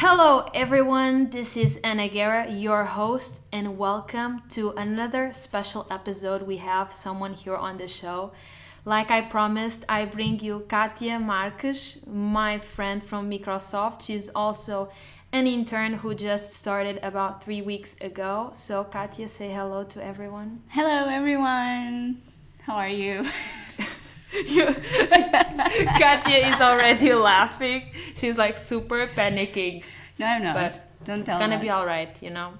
Hello, everyone. This is Ana Guerra, your host, and welcome to another special episode. We have someone here on the show. Like I promised, I bring you Cátia Marques, my friend from Microsoft. She's also an intern who just started about three weeks ago. So, Cátia, say hello to everyone. Hello, everyone. How are you? You- Cátia is already laughing. She's like super panicking. No, I'm not. But Don't tell. It's gonna that. be all right, you know.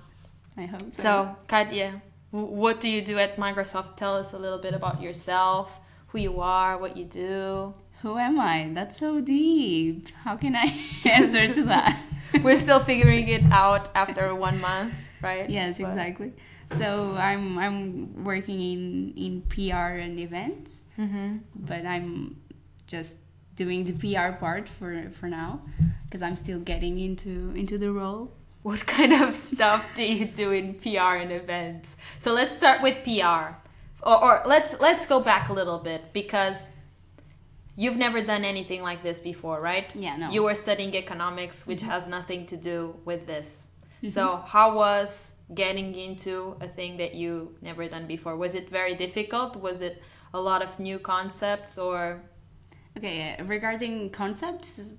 I hope so. So, Cátia, w- what do you do at Microsoft? Tell us a little bit about yourself, who you are, what you do. Who am I? That's so deep. How can I answer to that? We're still figuring it out after one month, right? yes, But- exactly. So I'm I'm working in in PR and events, Mhm. but I'm just doing the PR part for for now because I'm still getting into into the role. What kind of stuff do you do in PR and events? So let's start with PR, or, or let's let's go back a little bit because you've never done anything like this before, right? Yeah, no. You were studying economics, which has nothing to do with this. So how was getting into a thing that you never done before? Was it very difficult? Was it a lot of new concepts or? Okay, regarding concepts,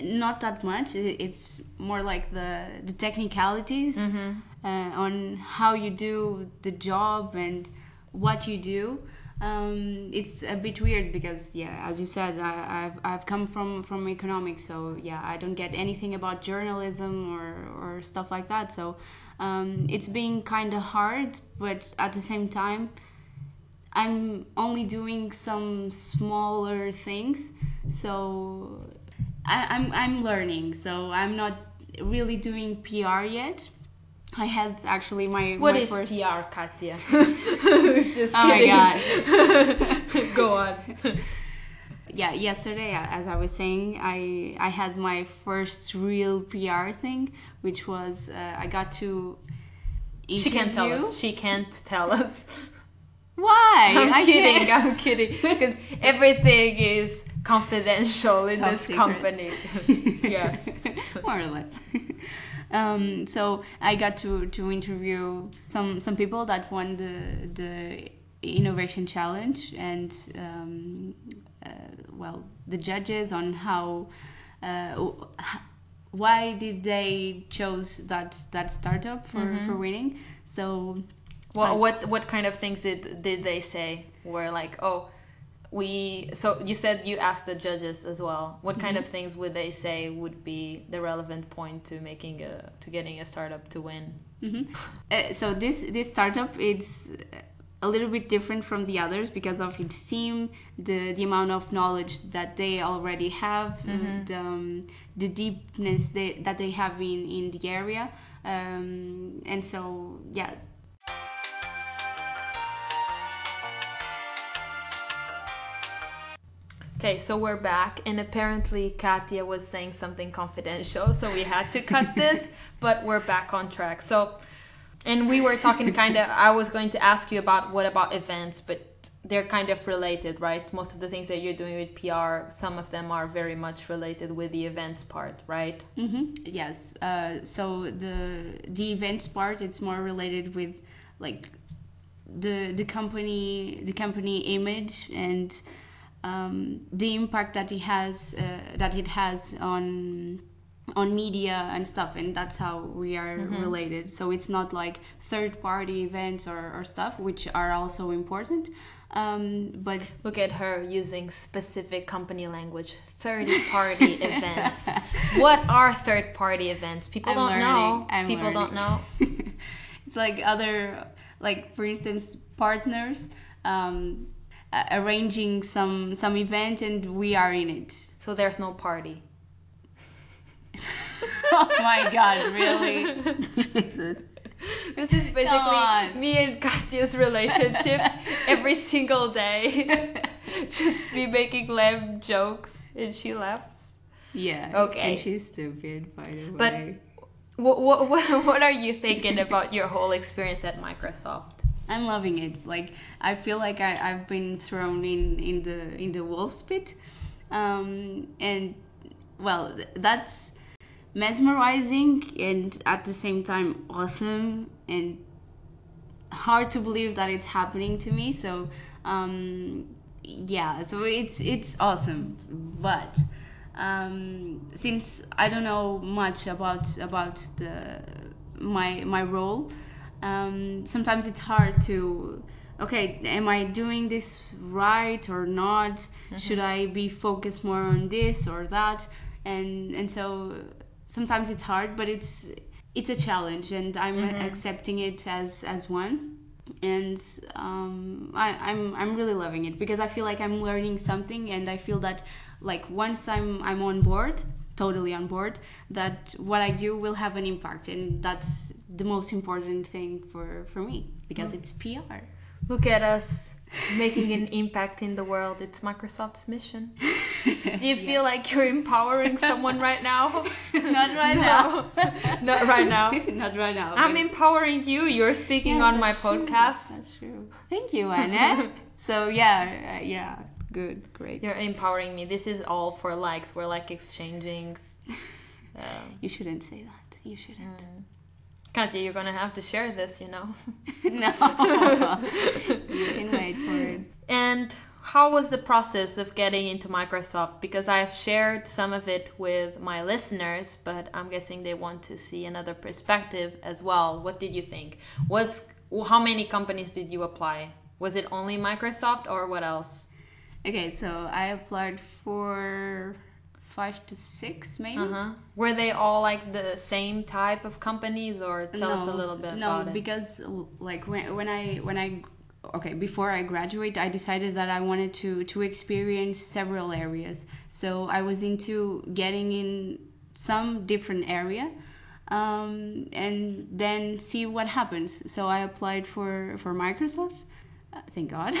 not that much. It's more like the the technicalities uh, on how you do the job and what you do. Um, it's a bit weird because yeah, as you said, I, I've I've come from from economics, so yeah, I don't get anything about journalism or or stuff like that. So um, it's been kind of hard, but at the same time. I'm only doing some smaller things, so I, I'm I'm learning. So I'm not really doing PR yet. I had actually my What my is first. PR, Cátia? Just Oh my god! Go on. Yeah, yesterday, uh, as I was saying, I I had my first real PR thing, which was uh, I got to. She can't tell us. She can't tell us. Why? I'm I kidding. can't. I'm kidding. Because everything is confidential in Top this secret. company. yes. more or less. um, so I got to, to interview some some people that won the the innovation challenge and um, uh, well the judges on how uh, why did they chose that that startup for, for winning. So What, what what kind of things did did they say? Were like, oh, we. So you said you asked the judges as well. What kind of things would they say would be the relevant point to making a to getting a startup to win? Mhm. Uh, so this this startup it's a little bit different from the others because of its team, the the amount of knowledge that they already have, the, um, the deepness they, that they have in in the area, um, and so yeah. Okay, so we're back, and apparently Cátia was saying something confidential, so we had to cut this, but we're back on track. So, and we were talking kind of, I was going to ask you about what about events, but they're kind of related, right? Most of the things that you're doing with PR, some of them are very much related with the events part, right? hmm Yes. Uh, so the the events part it's more related with like the the company the company image and um, the impact that it has uh, that it has on on media and stuff and that's how we are related so it's not like third party events or, or stuff which are also important um, but Look at her using specific company language. Third party events. What are third party events? People I'm don't know. I'm People don't know. it's like other like for instance partners um, arranging some some event and we are in it So there's no party. oh my god really jesus This is basically me and Cátia's relationship every single day. Just me making lame jokes and she laughs. yeah Okay. and she's stupid by the But- way What, what, what, what are you thinking about your whole experience at Microsoft? I'm loving it. Like I feel like I, I've been thrown in in the in the wolf's pit, um, and well, that's mesmerizing and at the same time awesome and hard to believe that it's happening to me. So um, yeah, so it's it's awesome, but um, since I don't know much about about the my my role, um, sometimes it's hard to okay, am I doing this right or not? Mm-hmm. Should I be focused more on this or that? And and so sometimes it's hard, but it's it's a challenge, and I'm mm-hmm. accepting it as as one. And um, I, I'm I'm really loving it because I feel like I'm learning something, and I feel that like once I'm I'm on board, totally on board, that what I do will have an impact, and that's the most important thing for for me because mm. it's PR. Look at us making an impact in the world. It's Microsoft's mission. Do you feel like you're empowering someone right now? Not right now. Not right now. Not right now. I'm empowering you. You're speaking yes, on my true. podcast. That's true. Thank you, Ana. so yeah, uh, yeah, good, great. You're empowering me. This is all for likes. We're like exchanging. Um, you shouldn't say that. You shouldn't. Mm. Cátia, you're gonna have to share this, you know. no, you can wait for it. And how was the process of getting into Microsoft? Because I've shared some of it with my listeners, but I'm guessing they want to see another perspective as well. What did you think? Was how many companies did you apply? Was it only Microsoft or what else? Okay, so I applied for five to six maybe? Uh-huh. were they all like the same type of companies or tell no, us a little bit no, about it? No, because like when, when i when i okay before i graduate i decided that i wanted to to experience several areas. So i was into getting in some different area um, and then see what happens. So i applied for for microsoft thank God.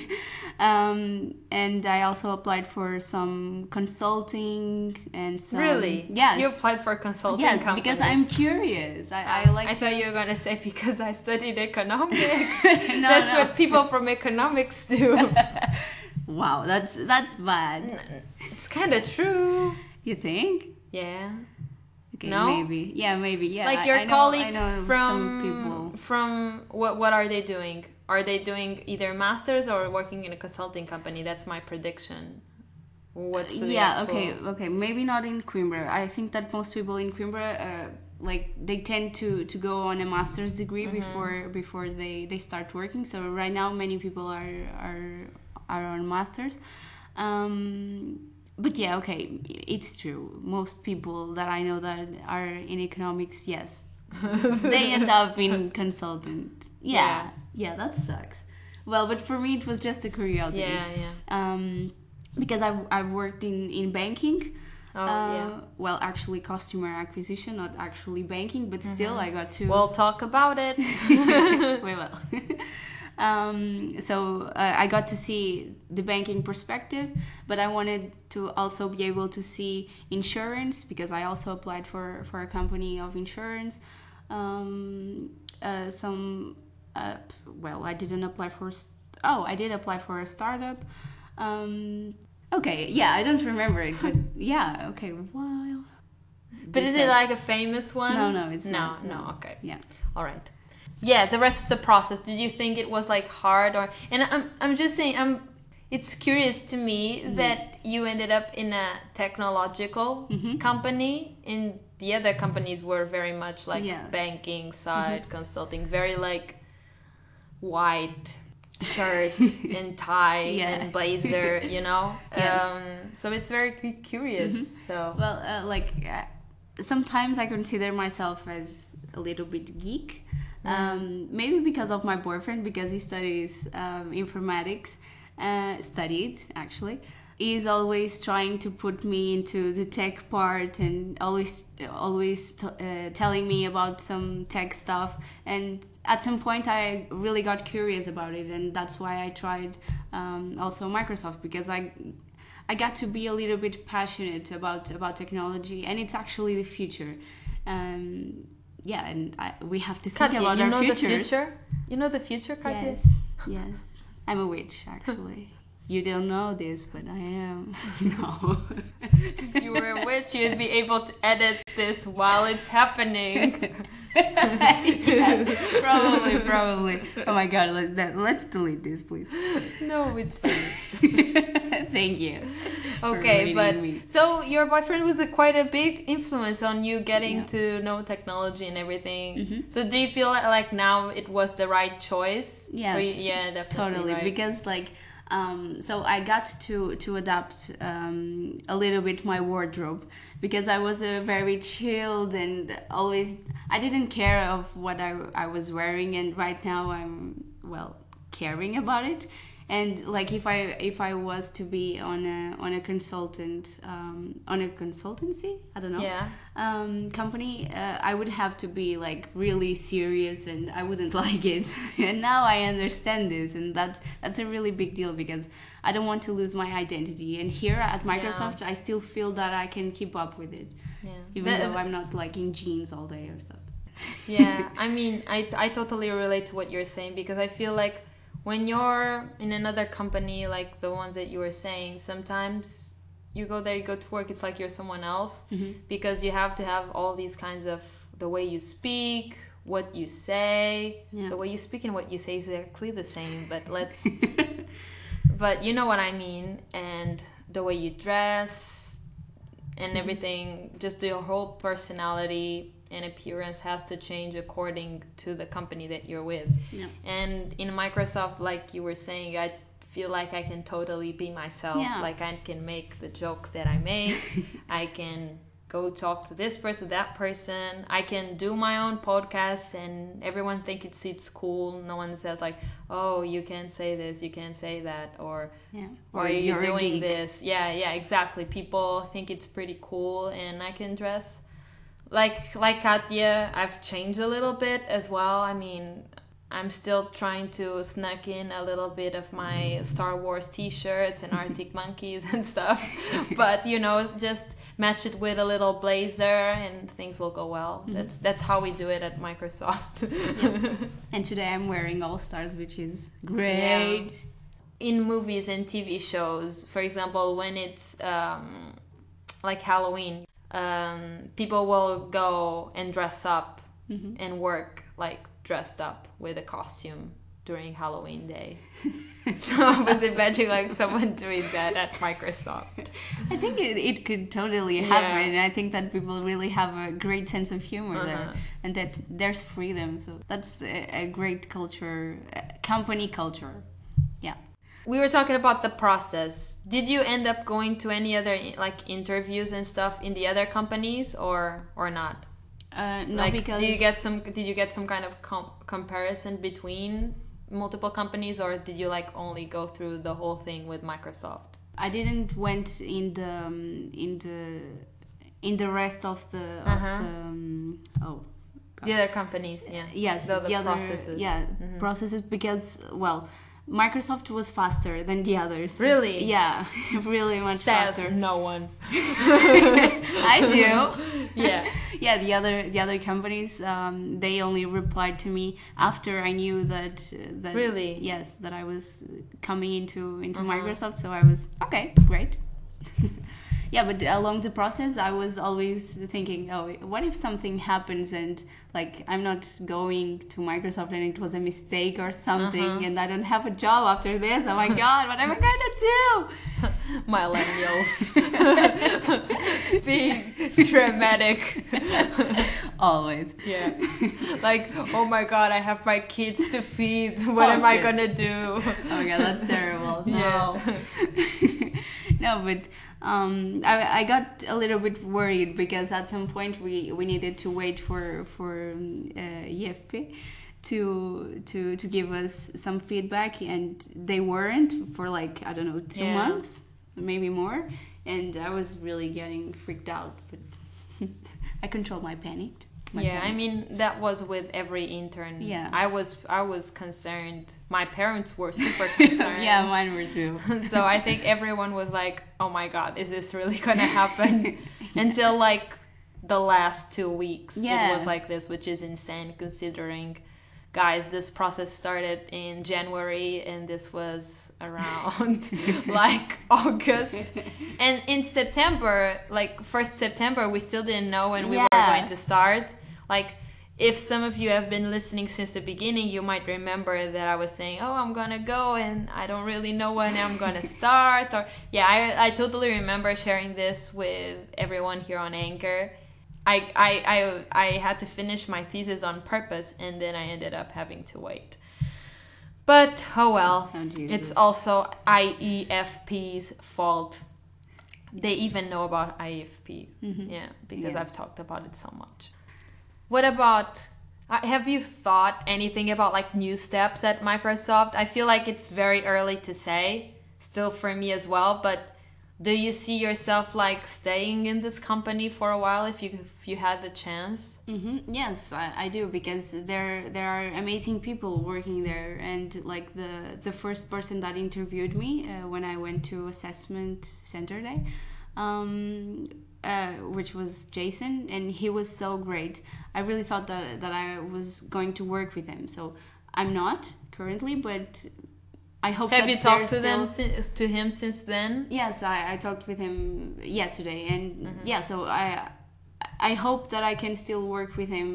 um, and I also applied for some consulting and some. Really? Yes. You applied for consulting. Yes, companies. because I'm curious. I, I like. I thought you were gonna say because I studied economics. no, that's no. what people from economics do. wow, that's that's bad. It's kind of true. You think? Yeah. Okay, no? maybe. Yeah, maybe. Yeah. Like your I, I colleagues know, know from from what what are they doing? Are they doing either masters or working in a consulting company? That's my prediction. What's the yeah? Actual... Okay, okay. Maybe not in Coimbra. I think that most people in Coimbra, uh, like they tend to to go on a master's degree mm-hmm. before before they they start working. So right now, many people are are are on masters. Um, but yeah, okay, it's true. Most people that I know that are in economics, yes, they end up in consultant. Yeah, yeah, yeah, that sucks. Well, but for me, it was just a curiosity. Yeah, yeah. Um, because I've I've worked in in banking. Oh, uh, yeah. Well, actually, customer acquisition, not actually banking, but still, mm-hmm. I got to. We'll talk about it. we will. um, so uh, I got to see the banking perspective, but I wanted to also be able to see insurance because I also applied for for a company of insurance. Um, uh, some uh, well, I didn't apply for. Oh, I did apply for a startup. Um, okay, yeah, I don't remember it, but yeah, okay, well. But is it like a famous one? No, no, it's no, not. No, no, okay. Yeah. All right. Yeah, the rest of the process. Did you think it was like hard or? And I'm, I'm just saying, I'm. It's curious to me mm-hmm. that you ended up in a technological mm-hmm. company. and the other companies were very much like yeah. banking side, mm-hmm. consulting, very like white shirt and tie yeah. and blazer, you know. yes. Um, so it's very curious. Mm-hmm. So well, uh, like uh, sometimes I consider myself as a little bit geek. Mm. Um, maybe because of my boyfriend, because he studies um, informatics, uh, studied actually is always trying to put me into the tech part and always always t- uh, telling me about some tech stuff. And at some point i really got curious about it and that's why i tried um, also microsoft because i i got to be a little bit passionate about about technology and it's actually the future. Um, yeah and I, we have to think Cátia, about you our know future. the future? You know the future Cátia? yes yes. I'm a witch actually you don't know this, but I am. no. if you were a witch, you'd be able to edit this while it's happening. yes, probably, probably. Oh my god, let, that, let's delete this, please. No, it's fine. Thank you. Okay, but me. so your boyfriend was a quite a big influence on you getting Yeah. to know technology and everything. Mhm. So do you feel like, like now it was the right choice? Yes, you- yeah, definitely. totally right. because like um, so i got to to adapt um, a little bit my wardrobe because i was a very chilled and always i didn't care of what i, I was wearing and right now i'm well caring about it and like if i if i was to be on a on a consultant um, on a consultancy i don't know Yeah. um, company, uh, I would have to be like really serious, and I wouldn't like it. and now I understand this, and that's that's a really big deal because I don't want to lose my identity. And here at Microsoft, I still feel that I can keep up with it, Yeah. even That- though I'm not like in jeans all day or stuff. yeah i mean I, I totally relate to what you're saying because i feel like when you're in another company like the ones that you were saying sometimes you go there you go to work it's like you're someone else Mhm. because you have to have all these kinds of the way you speak what you say Yeah. the way you speak and what you say is exactly the same but let's but you know what i mean and the way you dress and Mm-hmm. everything just your whole personality and appearance has to change according to the company that you're with. Yeah. and in microsoft like you were saying i feel like i can totally be myself. Yeah. like i can make the jokes that i make. I can go talk to this person that person. I can do my own podcast and everyone think it's it's cool. No one says like oh you can't say this you can't say that or Yeah. or you're, you're doing this. Yeah yeah exactly. People think it's pretty cool and i can dress like like cátia i've changed a little bit as well. I mean i'm still trying to snuck in a little bit of my star wars t-shirts and arctic monkeys and stuff. But you know just match it with a little blazer and things will go well. That's that's how we do it at microsoft. And today I'm wearing All Stars, which is great. in movies and TV shows, for example, when it's um, like Halloween, um, people will go and dress up Mhm. and work like dressed up with a costume during Halloween day. so I was imagining like someone doing that at Microsoft. I think it, it could totally happen. and I think that people really have a great sense of humor Uh-huh. there, and that there's freedom. So that's a, a great culture, uh, company culture. Yeah. We were talking about the process. Did you end up going to any other like interviews and stuff in the other companies or or not? Uh, no, like because do you get some did you get some kind of com- comparison between multiple companies or did you like only go through the whole thing with microsoft I didn't went in the um, in the in the rest of the of Uh-huh. the um, oh the other companies yeah yes the, the, the other processes yeah Mhm. processes because well Microsoft was faster than the others. Really? Yeah, really much says faster. no one I do. yeah yeah the other the other companies um, they only replied to me after i knew that uh, that Really? yes that i was coming into into Uh-huh. microsoft so i was okay great yeah but along the process i was always thinking oh what if something happens and like i'm not going to microsoft and it was a mistake or something Uh-huh. and i don't have a job after this? Oh my god what am i gonna do? Millennials. Being dramatic. Always. Yeah. Like oh my god i have my kids to feed. What Oh, am i gonna do? Oh my god that's terrible. No. Yeah. No, but um, I, I got a little bit worried because at some point we, we needed to wait for for um, uh, IEFP to to to give us some feedback, and they weren't for like I don't know two Yeah. months, maybe more, and I was really getting freaked out, but I controlled my panic. Yeah i mean that was with every intern Yeah. i was i was concerned my parents were super concerned yeah, mine were too. so i think everyone was like oh my god is this really gonna happen until like the last two weeks Yeah. it was like this which is insane considering guys, this process started in January and this was around like August. And in September, like first September, we still didn't know when we were going to start. Like if some of you have been listening since the beginning, you might remember that I was saying, "Oh, I'm gonna go, and I don't really know when I'm gonna start." Or yeah, I I totally remember sharing this with everyone here on Anchor. I I I I had to finish my thesis on purpose, and then I ended up having to wait. But oh well, Oh, it's also IEFP's fault. They even know about IEFP, yeah, because Yeah. I've talked about it so much. What about uh, have you thought anything about like new steps at Microsoft? I feel like it's very early to say, still for me as well, but do you see yourself like staying in this company for a while if you if you had the chance? hmm Yes, I, I do because there there are amazing people working there, and like the the first person that interviewed me uh, when I went to assessment center day, um, uh, which was Jason, and he was so great. I really thought that that I was going to work with him. So I'm not currently, but I hope. Have you talked to them to him since then? Yes, I, I talked with him yesterday, and Mm-hmm. yeah, so I I hope that I can still work with him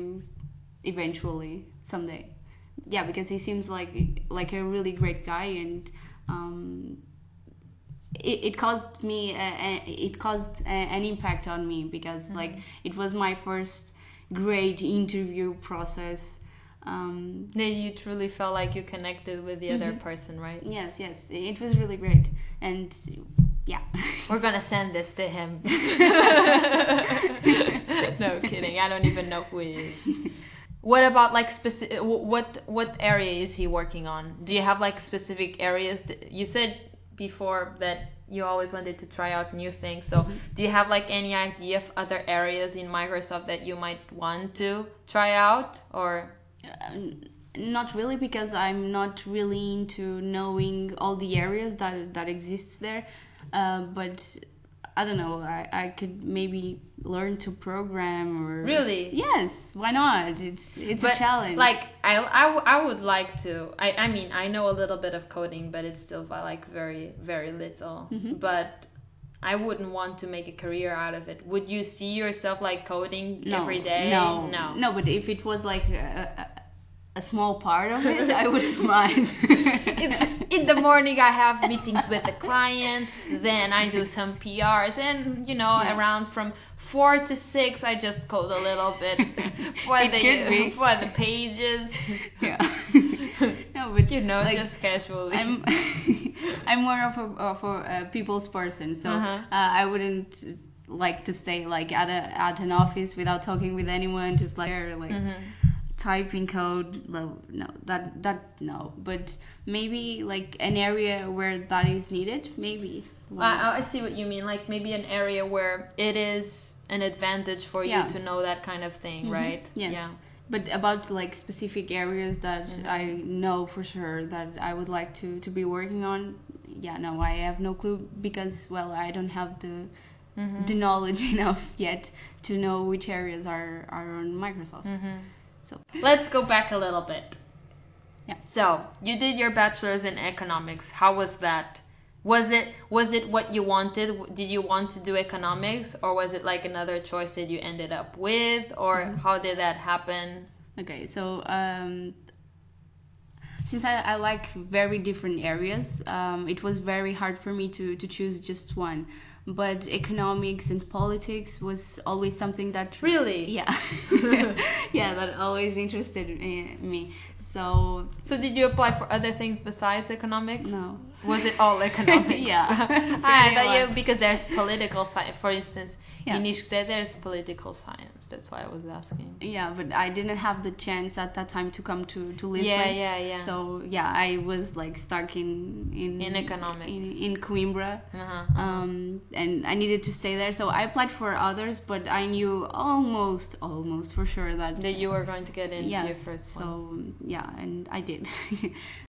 eventually someday. Yeah, because he seems like like a really great guy, and um, it, it caused me a, a, it caused a, an impact on me because like it was my first great interview process. Um, That you truly felt like you connected with the other person, right? yes, yes, it was really great, and yeah. We're gonna send this to him. no kidding. I don't even know who he is. What about like specific? What what area is he working on? Do you have like specific areas? That, you said before that you always wanted to try out new things. So do you have like any idea of other areas in Microsoft that you might want to try out or? Um, not really because i'm not really into knowing all the areas that that exists there uh, but i don't know I, I could maybe learn to program or Really? yes why not it's it's a challenge Like I, I, w- I would like to. I, I mean I know a little bit of coding, but it's still uh, like very very little. Mm-hmm. But I wouldn't want to make a career out of it. Would you see yourself like coding no, every day? no no. no but if it was like a, a, a small part of it i wouldn't mind It's in the morning. I have meetings with the clients. Then I do some PRs, and you know, Yeah. around from four to six, I just code a little bit for It the for the pages. yeah no but You know, like, just casually. I'm more of a of a uh, people's person, so Uh-huh. uh, I wouldn't like to stay like at a at an office without talking with anyone, just like like Mm-hmm. typing code. No, that that no. But maybe like an area where that is needed, maybe. I, I see what you mean. Like maybe an area where it is an advantage for Yeah. you to know that kind of thing, right? Yes. Yeah. But about like specific areas that Mm-hmm. I know for sure that I would like to to be working on, yeah, no, I have no clue because well, I don't have the Mm-hmm. the knowledge enough yet to know which areas are are on Microsoft. Mm-hmm. So Let's go back a little bit. Yeah. So you did your bachelor's in economics. How was that? Was it was it what you wanted? Did you want to do economics, or was it like another choice that you ended up with, or Mm-hmm. how did that happen? okay, so um, since I, I like very different areas, um, it was very hard for me to to choose just one. But economics and politics was always something that Really? yeah yeah that always interested me me. so So did you apply for other things besides economics? No. Was it all economics? Yeah, I thought you because there's political science. For instance, Yeah. in ISCTE there's political science. That's why I was asking. yeah but i didn't have the chance at that time to come to to lisbon Yeah, yeah, yeah. so yeah i was like stuck in in In economics. in, in coimbra uh-huh. um, and I needed to stay there. So I applied for others, but I knew almost, almost for sure that that you were going to get into your yes. first so one. yeah, and I did.